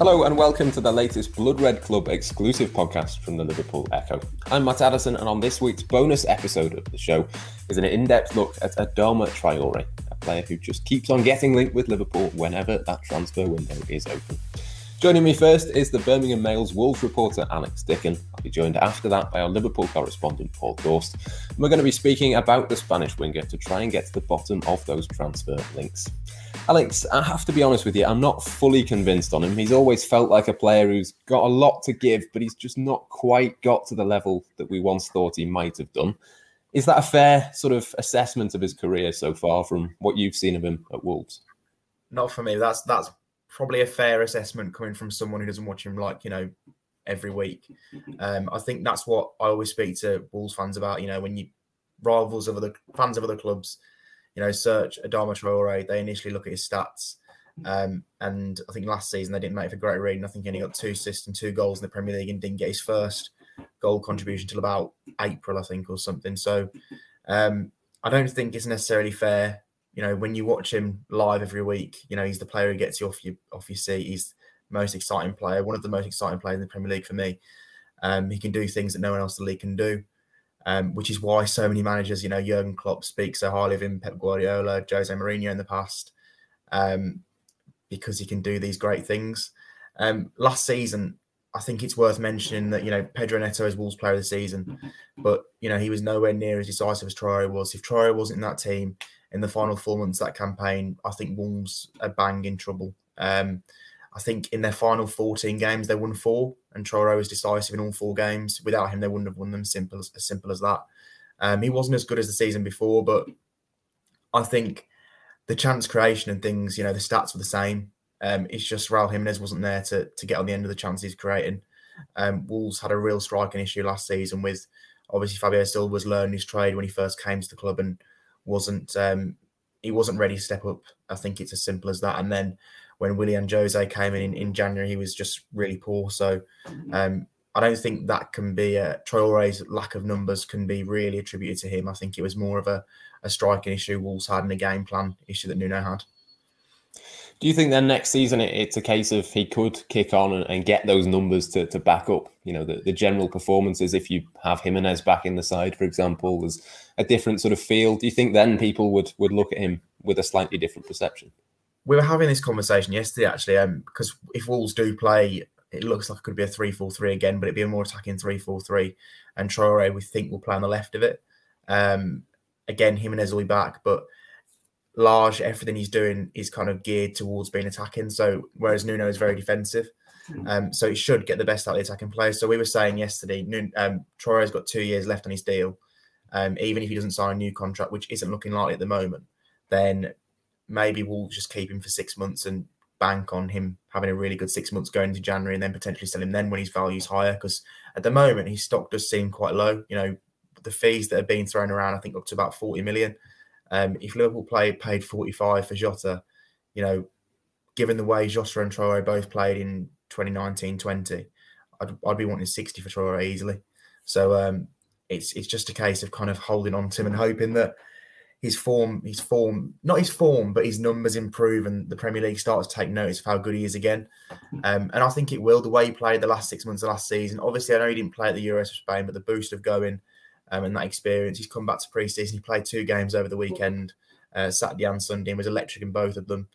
Hello and welcome to the latest Blood Red Club exclusive podcast from the Liverpool Echo. I'm Matt Addison, and on this week's bonus episode of the show is an in depth look at Adama Traore, a player who just keeps on getting linked with Liverpool whenever that transfer window is open. Joining me first is the Birmingham Mail's Wolves reporter Alex Dicken. I'll be joined after that by our Liverpool correspondent Paul Gorst. And we're going to be speaking about the Spanish winger to try and get to the bottom of those transfer links. Alex, I have to be honest with you, I'm not fully convinced on him. He's always felt like a player who's got a lot to give, but he's just not quite got to the level that we once thought he might have done. Is that a fair sort of assessment of his career so far from what you've seen of him at Wolves? Not for me. That's that's probably a fair assessment coming from someone who doesn't watch him like, you know, every week. Um, I think that's what I always speak to Wolves fans about, you know, when you rivals of other fans of other clubs you know, search Adama Traore, they initially look at his stats. Um, and I think last season they didn't make it for great reading. I think he only got two assists and two goals in the Premier League and didn't get his first goal contribution till about April, I think, or something. So um, I don't think it's necessarily fair. You know, when you watch him live every week, you know, he's the player who gets you off your off your seat. He's most exciting player, one of the most exciting players in the Premier League for me. Um, he can do things that no one else in the league can do um, which is why so many managers, you know, Jurgen Klopp speaks so highly of him, Pep Guardiola, Jose Mourinho in the past, um, because he can do these great things. Um, last season, I think it's worth mentioning that you know Pedro Neto is Wolves Player of the Season, but you know he was nowhere near as decisive as Traore was. If Traore wasn't in that team in the final four months of that campaign, I think Wolves are bang in trouble. Um, I think in their final 14 games, they won four, and Traore was decisive in all four games. Without him, they wouldn't have won them. Simple as, simple as that. Um, he wasn't as good as the season before, but I think the chance creation and things, you know, the stats were the same. Um, it's just Raul Jimenez wasn't there to to get on the end of the chances he's creating. Um, Wolves had a real striking issue last season with obviously Fabio Silva was learning his trade when he first came to the club and wasn't um, he wasn't ready to step up. I think it's as simple as that. And then when Willian Jose came in, in in January, he was just really poor. So mm-hmm. um, I don't think that can be a Traore's lack of numbers can be really attributed to him. I think it was more of a, a striking issue Wolves had and a game plan issue that Nuno had. Do you think then next season it's a case of he could kick on and, and get those numbers to, to back up, you know, the, the general performances? If you have Jimenez back in the side, for example, there's a different sort of feel. Do you think then people would would look at him with a slightly different perception? we were having this conversation yesterday actually, um, because if Wolves do play, it looks like it could be a 3 4 3 again, but it'd be a more attacking 3 4 3. And Traore, we think, will play on the left of it. Um, again, Jimenez will be back, but Lage, everything he's doing is kind of geared towards being attacking. So, whereas Nuno is very defensive. Hmm. Um, so, he should get the best out of the attacking players. So, we were saying yesterday, um, Traore's got two years left on his deal. Um, even if he doesn't sign a new contract, which isn't looking likely at the moment, then maybe we'll just keep him for six months and bank on him having a really good six months going into January and then potentially sell him then when his value's higher. Because at the moment, his stock does seem quite low. You know, the fees that are being thrown around, I think up to about 40 million. Um, if Liverpool play, paid 45 for Jota, you know, given the way Jota and Traore both played in 2019 20, I'd, I'd be wanting 60 for Traore easily. So um, it's it's just a case of kind of holding on to him and hoping that his form, his form, not his form, but his numbers improve, and the Premier League starts to take notice of how good he is again. Um, and I think it will. The way he played the last six months of last season, obviously, I know he didn't play at the Euros for Spain, but the boost of going um, and that experience, he's come back to pre-season. He played two games over the weekend, uh, Saturday and Sunday, and was electric in both of them.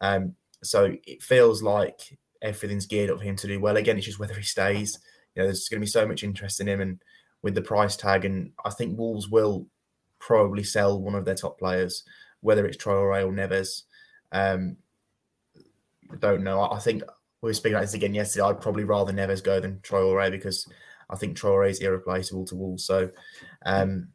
Um, so it feels like everything's geared up for him to do well. Again, it's just whether he stays. You know, there's going to be so much interest in him, and with the price tag, and I think Wolves will probably sell one of their top players, whether it's Traore or Neves. Um, I don't know. I think we were speaking about this again yesterday. I'd probably rather Neves go than Troy Traore because I think Traore is irreplaceable to Wolves. So um,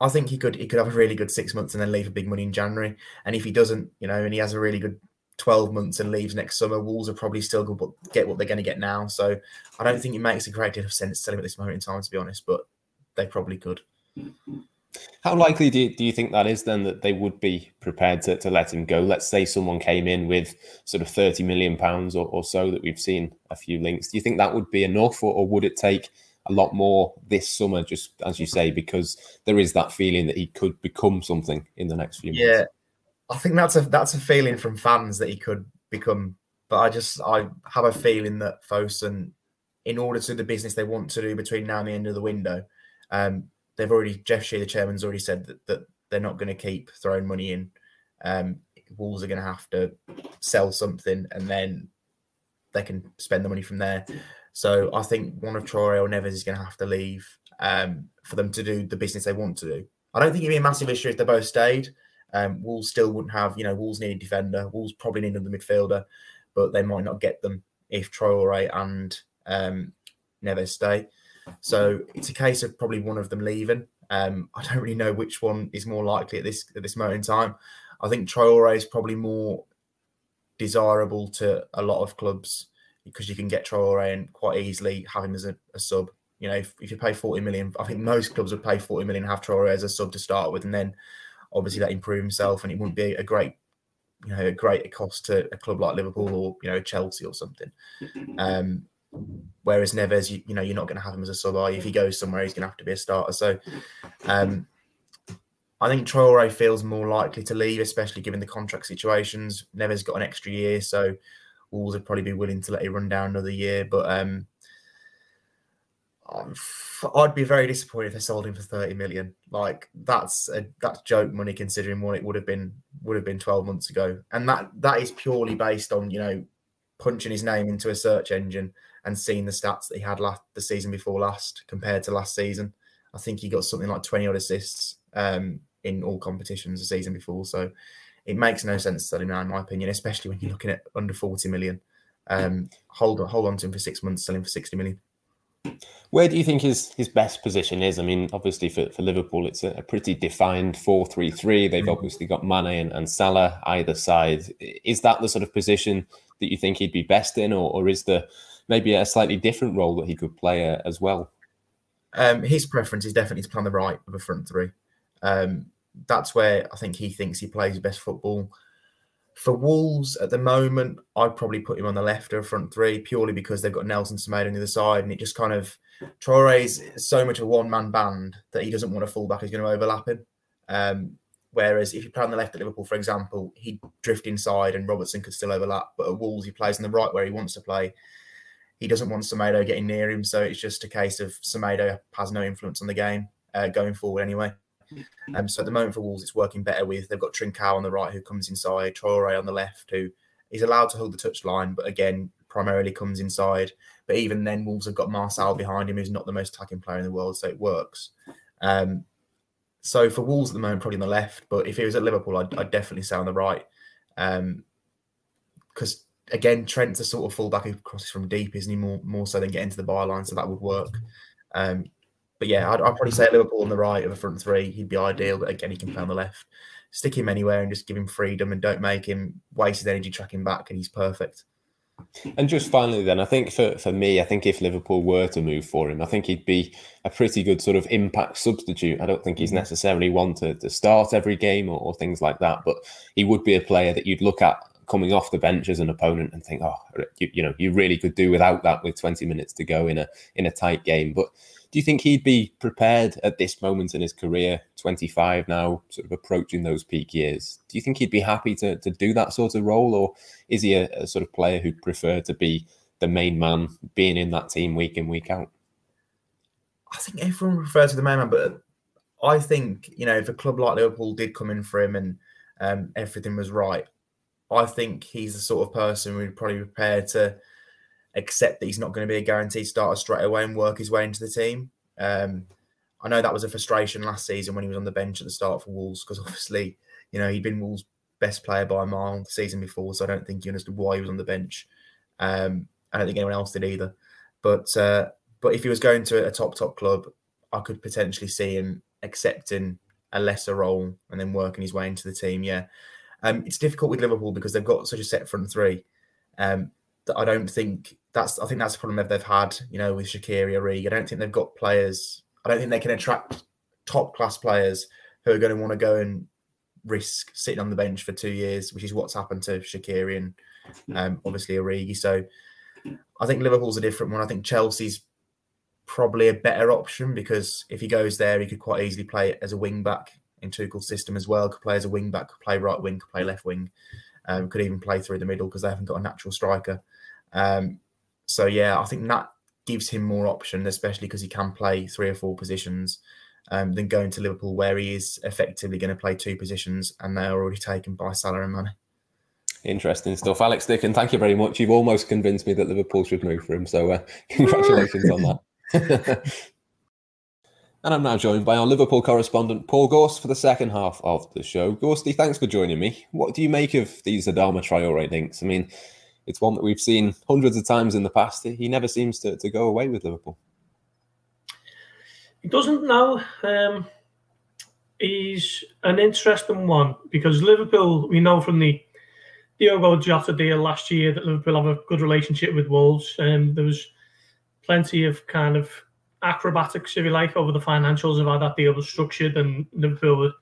I think he could he could have a really good six months and then leave for big money in January. And if he doesn't, you know, and he has a really good 12 months and leaves next summer, Wolves are probably still going to get what they're going to get now. So I don't think it makes a great deal of sense to sell him at this moment in time, to be honest, but they probably could. How likely do you, do you think that is then that they would be prepared to, to let him go? Let's say someone came in with sort of 30 million pounds or, or so that we've seen a few links. Do you think that would be enough or, or would it take a lot more this summer, just as you say, because there is that feeling that he could become something in the next few months? Yeah, I think that's a that's a feeling from fans that he could become but I just I have a feeling that Fosun, in order to the business they want to do between now and the end of the window, um, they've already Jeff Shi, the chairman's already said that, that they're not going to keep throwing money in. Um, Wolves are going to have to sell something, and then they can spend the money from there. So I think one of Troy or Neves is going to have to leave um, for them to do the business they want to do. I don't think it'd be a massive issue if they both stayed. Um, Wolves still wouldn't have, you know, Wolves need a defender. Wolves probably need another midfielder, but they might not get them if Troy and um, Neves stay. So it's a case of probably one of them leaving. Um, I don't really know which one is more likely at this at this moment in time. I think Traore is probably more desirable to a lot of clubs because you can get Traore and quite easily have him as a, a sub. You know, if, if, you pay 40 million, I think most clubs would pay 40 million, have Traore as a sub to start with, and then obviously let improve himself. And it wouldn't be a great, you know, a great cost to a club like Liverpool or, you know, Chelsea or something. Um, whereas Neves, you, you know, you're not going to have him as a sub? If he goes somewhere, he's going to have to be a starter. So, um, I think Traore feels more likely to leave, especially given the contract situations. Neves got an extra year, so Wolves would probably be willing to let it run down another year. But um, I'd be very disappointed if they sold him for 30 million. Like that's a that's joke money considering what it would have been would have been 12 months ago. And that that is purely based on, you know, punching his name into a search engine and seeing the stats that he had last the season before last compared to last season. I think he got something like 20 odd assists. Um, in all competitions the season before. So it makes no sense to sell him now, in my opinion, especially when you're looking at under 40 million. Um, hold on, hold on to him for six months, sell him for 60 million. Where do you think his his best position is? I mean, obviously for, for Liverpool, it's a, a pretty defined 4 3 3. They've mm. obviously got Mane and, and Salah either side. Is that the sort of position that you think he'd be best in, or, or is there maybe a slightly different role that he could play uh, as well? Um, his preference is definitely to play on the right of a front three. Um, that's where I think he thinks he plays best football. For Wolves at the moment, I'd probably put him on the left of a front three purely because they've got Nelson Semedo on the other side, and it just kind of Traore's so much of a one man band that he doesn't want a fullback who's going to overlap him. Um, whereas if you play on the left at Liverpool, for example, he'd drift inside and Robertson could still overlap. But at Wolves, he plays on the right where he wants to play. He doesn't want Semedo getting near him, so it's just a case of Semedo has no influence on the game uh, going forward anyway. Um, so at the moment for Wolves, it's working better with they've got Trincao on the right who comes inside, Traore on the left who is allowed to hold the touchline, but again primarily comes inside. But even then, Wolves have got Marçal behind him, who's not the most attacking player in the world, so it works. Um, so for Wolves at the moment, probably on the left, but if he was at Liverpool, I'd, I'd definitely say on the right. Because um, again, Trent's a sort of fullback who crosses from deep, isn't he? More more so than getting to the byline, so that would work. Um, but yeah, I'd, I'd, probably say Liverpool on the right of a front three. He'd be ideal, but again, he can play on the left. Stick him anywhere and just give him freedom and don't make him waste his energy tracking back, and he's perfect. And just finally, then, I think for, for me, I think if Liverpool were to move for him, I think he'd be a pretty good sort of impact substitute. I don't think he's mm-hmm. necessarily one to, to start every game or, or things like that, but he would be a player that you'd look at coming off the bench as an opponent and think, oh, you, you know, you really could do without that with 20 minutes to go in a in a tight game. But do you think he'd be prepared at this moment in his career, 25 now, sort of approaching those peak years? Do you think he'd be happy to, to do that sort of role, or is he a, a sort of player who'd prefer to be the main man, being in that team week in, week out? I think everyone refers to the main man, but I think, you know, if a club like Liverpool did come in for him and um, everything was right, I think he's the sort of person who'd probably be prepared to accept that he's not going to be a guaranteed starter straight away and work his way into the team. Um, I know that was a frustration last season when he was on the bench at the start for Wolves because obviously, you know, he'd been Wolves' best player by a mile the season before, so I don't think he understood why he was on the bench. Um, I don't think anyone else did either. But uh, but if he was going to a top top club, I could potentially see him accepting a lesser role and then working his way into the team. Yeah, um, it's difficult with Liverpool because they've got such a set front three. Um, that I don't think that's I think that's the problem that they've had, you know, with Shaqiri Origi. I don't think they've got players. I don't think they can attract top class players who are going to want to go and risk sitting on the bench for two years, which is what's happened to Shaqiri and um, obviously Origi. So I think Liverpool's a different one. I think Chelsea's probably a better option because if he goes there, he could quite easily play as a wing back in Tuchel's system as well. Could play as a wing back, could play right wing, could play left wing. Um, could even play through the middle because they haven't got a natural striker. Um, so yeah, I think that gives him more option, especially because he can play three or four positions. Um, than going to Liverpool, where he is effectively going to play two positions, and they're already taken by Salah and Mane. Interesting stuff, Alex Dicken. Thank you very much. You've almost convinced me that Liverpool should move for him. So, uh, congratulations on that. and I'm now joined by our Liverpool correspondent Paul Gorst for the second half of the show. Gorsty, thanks for joining me. What do you make of these Adama Traore links? I mean, it's one that we've seen hundreds of times in the past. He never seems to, to go away with Liverpool. He doesn't know. Um, he's an interesting one because Liverpool, we know from the Diogo Jota deal last year that Liverpool have a good relationship with Wolves. Um, there was plenty of kind of acrobatics, if you like, over the financials of how that deal was structured, and Liverpool were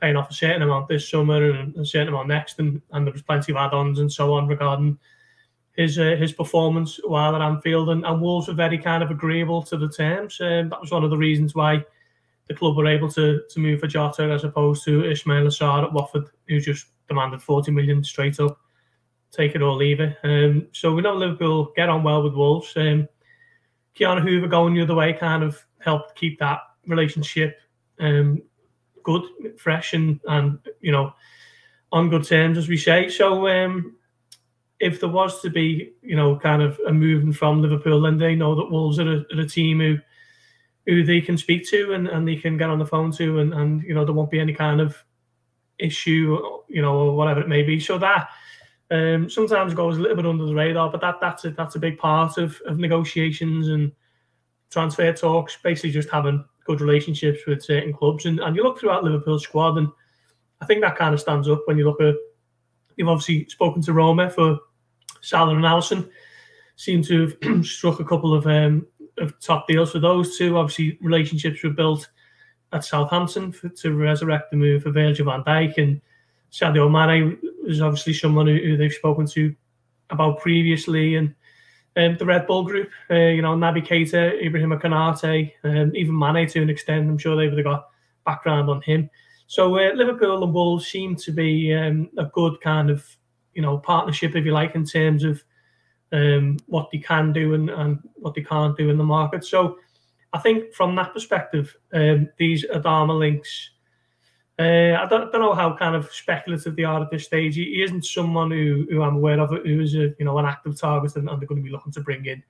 paying off a certain amount this summer and a certain amount next, and, and there was plenty of add-ons and so on regarding his uh, his performance while at Anfield, and, and Wolves were very kind of agreeable to the terms. Um, that was one of the reasons why the club were able to to move for Jota as opposed to Ismaila Sarr at Watford, who just demanded 40 million straight up, take it or leave it. Um, so we know Liverpool get on well with Wolves. Um, Ki-Jana Hoever going the other way kind of helped keep that relationship um, good, fresh, and and you know on good terms, as we say. So um, if there was to be, you know, kind of a movement from Liverpool, then they know that Wolves are a, are a team who who they can speak to and, and they can get on the phone to, and, and you know there won't be any kind of issue, you know, or whatever it may be. So that um, sometimes goes a little bit under the radar, but that that's a, that's a big part of, of negotiations and transfer talks. Basically, just having good relationships with certain clubs, and, and you look throughout Liverpool's squad, and I think that kind of stands up when you look at. You've obviously spoken to Roma for Salah and Alisson seem to have struck a couple of, um, of top deals for those two. Obviously, relationships were built at Southampton for, to resurrect the move for Virgil van Dijk and Sadio Mane is obviously someone who, who, they've spoken to about previously and um, the Red Bull group, uh, you know, Naby Keita, Ibrahim Konate, um, even Mane to an extent. I'm sure they've got background on him. So uh, Liverpool and Wolves seem to be um, a good kind of you know partnership, if you like, in terms of um, what they can do and, and what they can't do in the market. So I think from that perspective, um, these Adama links. Uh, I don't, don't know how kind of speculative they are at this stage. He, he isn't someone who, who I'm aware of who is a you know an active target and, and they're going to be looking to bring in,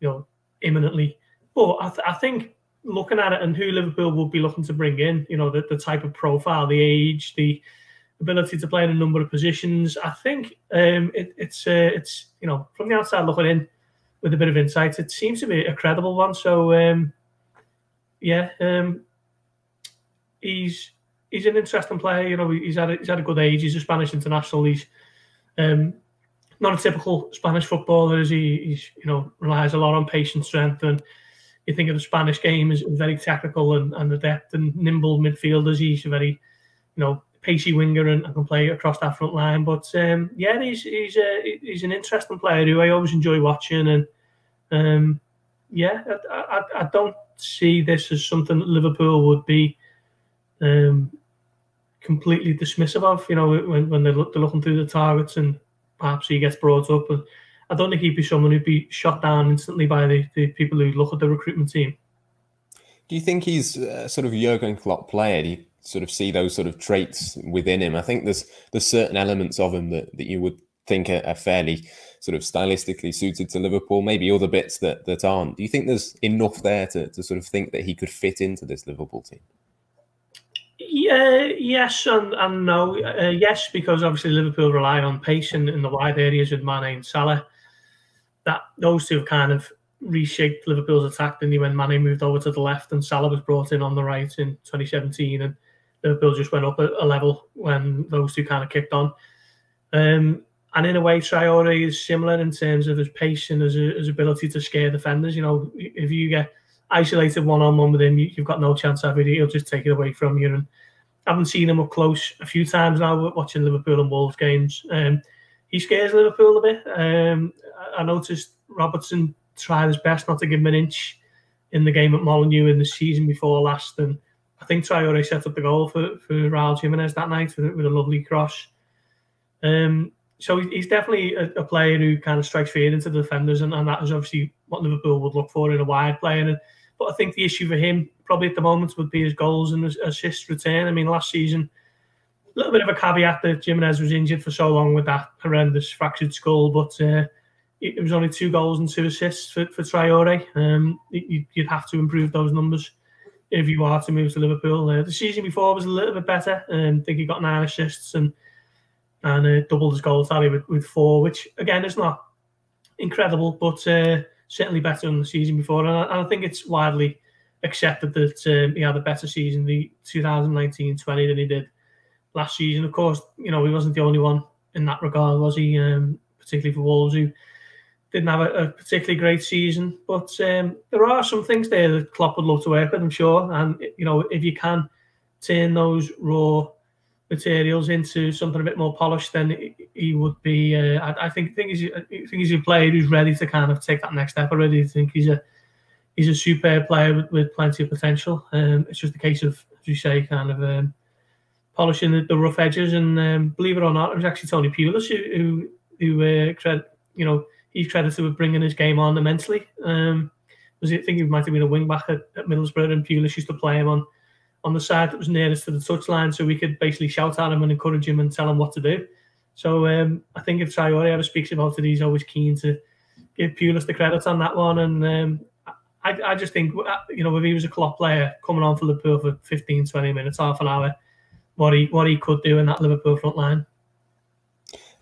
you know, imminently. But I, th- I think looking at it and who Liverpool will be looking to bring in, you know, the, the type of profile, the age, the ability to play in a number of positions. I think um, it, it's uh, it's you know from the outside looking in with a bit of insight, it seems to be a credible one. So um, yeah, um, he's he's an interesting player. You know, he's had a, he's had a good age. He's a Spanish international. He's um, not a typical Spanish footballer. Is he? He's you know relies a lot on patience, strength, and you think of the Spanish game as very technical and, and adept and nimble midfielders. He's a very you know pacey winger and, and, can play across that front line. But um, yeah, he's he's a, uh, he's an interesting player who I always enjoy watching, and um, yeah, I, I, I, don't see this as something that Liverpool would be um, completely dismissive of. You know, when when they're, look, they're looking through the targets and perhaps he gets brought up, and I don't think he'd be someone who'd be shot down instantly by the, the people who look at the recruitment team. Do you think he's a sort of a Jurgen Klopp player? Do you sort of see those sort of traits within him. I think there's there's certain elements of him that, that you would think are, are, fairly sort of stylistically suited to Liverpool, maybe other bits that, that aren't. Do you think there's enough there to, to sort of think that he could fit into this Liverpool team? Yeah, yes and, and no. Uh, yes, because obviously Liverpool rely on pace in, in the wide areas with Mane and Salah. That those two kind of reshaped Liverpool's attack, didn't he, when Mane moved over to the left and Salah was brought in on the right in 2017 and Liverpool just went up a, a level when those two kind of kicked on. Um, and in a way, Traore is similar in terms of his pace and his, his ability to scare defenders. You know, if you get isolated one on one with him, you, have got no chance of it. He'll just take it away from you. And I haven't seen him up close a few times now watching Liverpool and Wolves games. Um, he scares Liverpool a bit. Um, I noticed Robertson tried his best not to give him an inch in the game at Molineux in the season before last. And I think Traore set up the goal for, for Raul Jimenez that night with, with a lovely cross. Um, so he's definitely a, a, player who kind of strikes fear into the defenders, and, and that is obviously what Liverpool would look for in a wide player. But I think the issue for him, probably at the moment, would be his goals and his assists return. I mean, last season, a little bit of a caveat that Jimenez was injured for so long with that horrendous fractured skull, but uh, it, was only two goals and two assists for, for Traore. Um, you, would have to improve those numbers if you are to move to Liverpool. Uh, the season before was a little bit better. Um, I think he got nine assists and and uh, doubled his goal tally with, with four, which again is not incredible, but uh, certainly better than the season before. And I, and I think it's widely accepted that um, he had a better season the 2019-20 than he did last season. Of course, you know he wasn't the only one in that regard, was he? Um, particularly for Wolves, who didn't have a, a particularly great season. But um, there are some things there that Klopp would love to work with, I'm sure. And you know, if you can turn those raw materials into something a bit more polished, then he would be. Uh, I, I, think think he's I think he's a player who's ready to kind of take that next step. I really think he's a he's a superb player with, with plenty of potential. Um, it's just a case of, as you say, kind of um, polishing the, the, rough edges. And um, believe it or not, it was actually Tony Pulis who who, who uh, you know he's credited with bringing his game on immensely. Um, was it, I think he might have been a wing back at, at Middlesbrough, and Pulis used to play him on on the side that was nearest to the touchline, so we could basically shout at him and encourage him and tell him what to do. So um, I think if Traore ever speaks about it, he's always keen to give Pulis the credit on that one. And um, I, I, just think, uh, you know, if he was a Klopp player coming on for Liverpool for 15, 20 minutes, half an hour, what he what he could do in that Liverpool front line.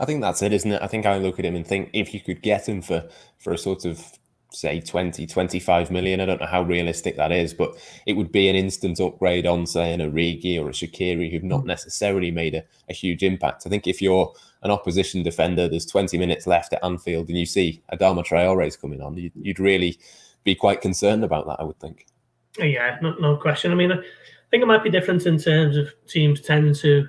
I think that's it, isn't it? I think I look at him and think if you could get him for for a sort of say 20, 25 million. I don't know how realistic that is, but it would be an instant upgrade on, say, an Origi or a Shaqiri who've not mm. necessarily made a, a, huge impact. I think if you're an opposition defender, there's 20 minutes left at Anfield and you see Adama Traore's coming on, you'd, you'd really be quite concerned about that, I would think. Yeah, no, no question. I mean, I think it might be different in terms of teams tend to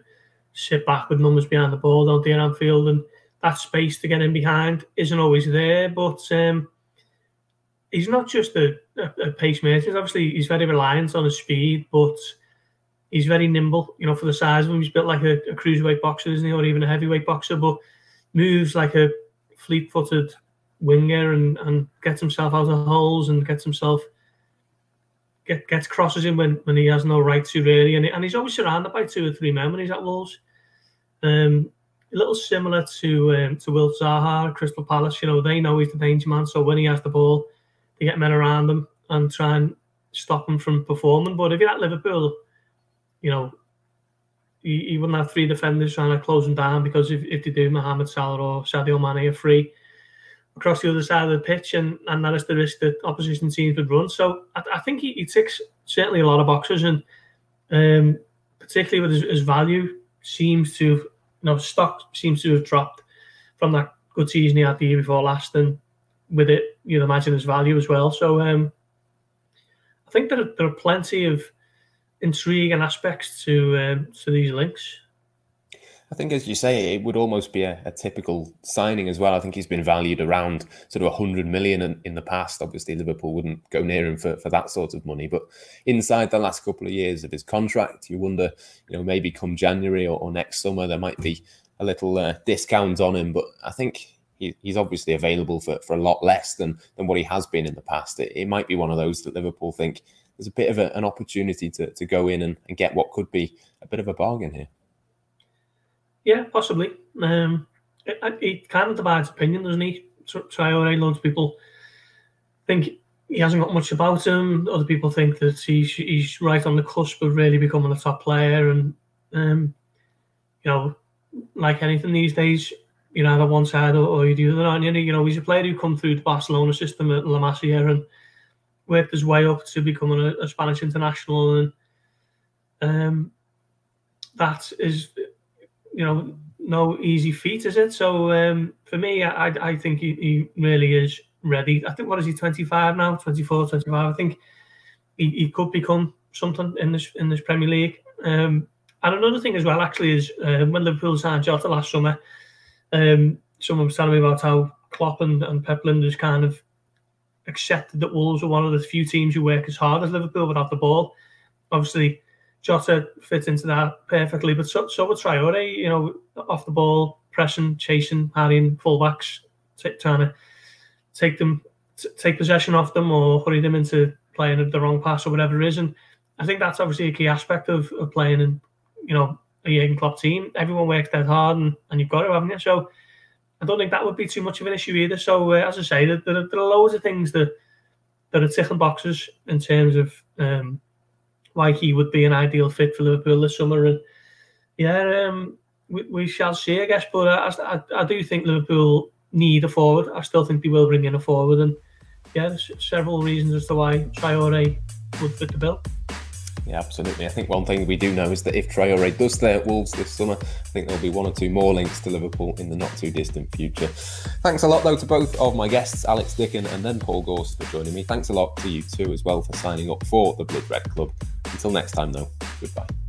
sit back with numbers behind the ball, don't they, at Anfield? And that space to get in behind isn't always there. But um, he's not just a, a, a pacemaker. Obviously, he's very reliant on his speed, but he's very nimble. You know, for the size of him, he's built like a, a cruiserweight boxer, isn't he, or even a heavyweight boxer, but moves like a fleet-footed winger and, and gets himself out of holes and gets himself get, gets crosses in when, when he has no right to really, and, and he's always surrounded by two or three men when he's at Wolves. Um, a little similar to um, to Will Zaha, Crystal Palace. You know, they know he's the danger man, so when he has the ball, they get men around him and try and stop him from performing. But if you're at Liverpool, you know, you, you wouldn't have three defenders trying to close him down because if, if they do, Mohamed Salah or Sadio Mane are free across the other side of the pitch, and, and that is the risk that opposition teams would run. So I, I think he, he, ticks certainly a lot of boxes, and um, particularly with his, his, value seems to, you know, stock seems to have dropped from that good season he had the year before last, and with it, you'd imagine his value as well. So um, I think there are, there are plenty of intrigue and aspects to um, to these links. I think, as you say, it would almost be a, a, typical signing as well. I think he's been valued around sort of 100 million in, in, the past. Obviously, Liverpool wouldn't go near him for, for that sort of money. But inside the last couple of years of his contract, you wonder, you know, maybe come January or, or next summer, there might be a little uh, discount on him. But I think he, he's obviously available for, for a lot less than, than what he has been in the past. It, it might be one of those that Liverpool think there's a bit of a, an opportunity to, to go in and, and get what could be a bit of a bargain here. Yeah, possibly. Um, it, kind of divides opinion, doesn't he? Traore, loads of people think he hasn't got much about him. Other people think that he's he's right on the cusp of really becoming a top player. And um, you know, like anything these days, you know, either one side or, or you do the other. You know, he's a player who come through the Barcelona system at La Masia and worked his way up to becoming a, a Spanish international, and um, that is you know, no easy feat, is it? So um, for me, I, I think he, he, really is ready. I think what is he, 25 now, 24, 25? I think he, he could become something in this in this Premier League. Um, and another thing as well, actually, is uh, when Liverpool signed Jota last summer, um, someone was telling me about how Klopp and, and Pep Lijnders kind of accepted that Wolves are one of the few teams who work as hard as Liverpool without the ball. Obviously, Jota fits into that perfectly, but so, so would Traore, you know, off the ball, pressing, chasing, harrying fullbacks, t- trying to take them, t- take possession off them, or hurry them into playing the wrong pass or whatever it is. And I think that's obviously a key aspect of, of playing in, you know, a Jurgen Klopp team. Everyone works dead hard, and, and you've got to, haven't you? So I don't think that would be too much of an issue either. So uh, as I say, there, there, are, there are loads of things that that are ticking boxes in terms of um, why he would be an ideal fit for Liverpool this summer. And yeah, um, we, we shall see, I guess. But I, I, I do think Liverpool need a forward. I still think they will bring in a forward, and yeah, there's several reasons as to why Traore would fit the bill. Yeah, absolutely. I think one thing we do know is that if Traore does stay at Wolves this summer, I think there'll be one or two more links to Liverpool in the not too distant future. Thanks a lot, though, to both of my guests, Alex Dicken and then Paul Gorst, for joining me. Thanks a lot to you too as well for signing up for the Blood Red Club. Until next time, though, goodbye.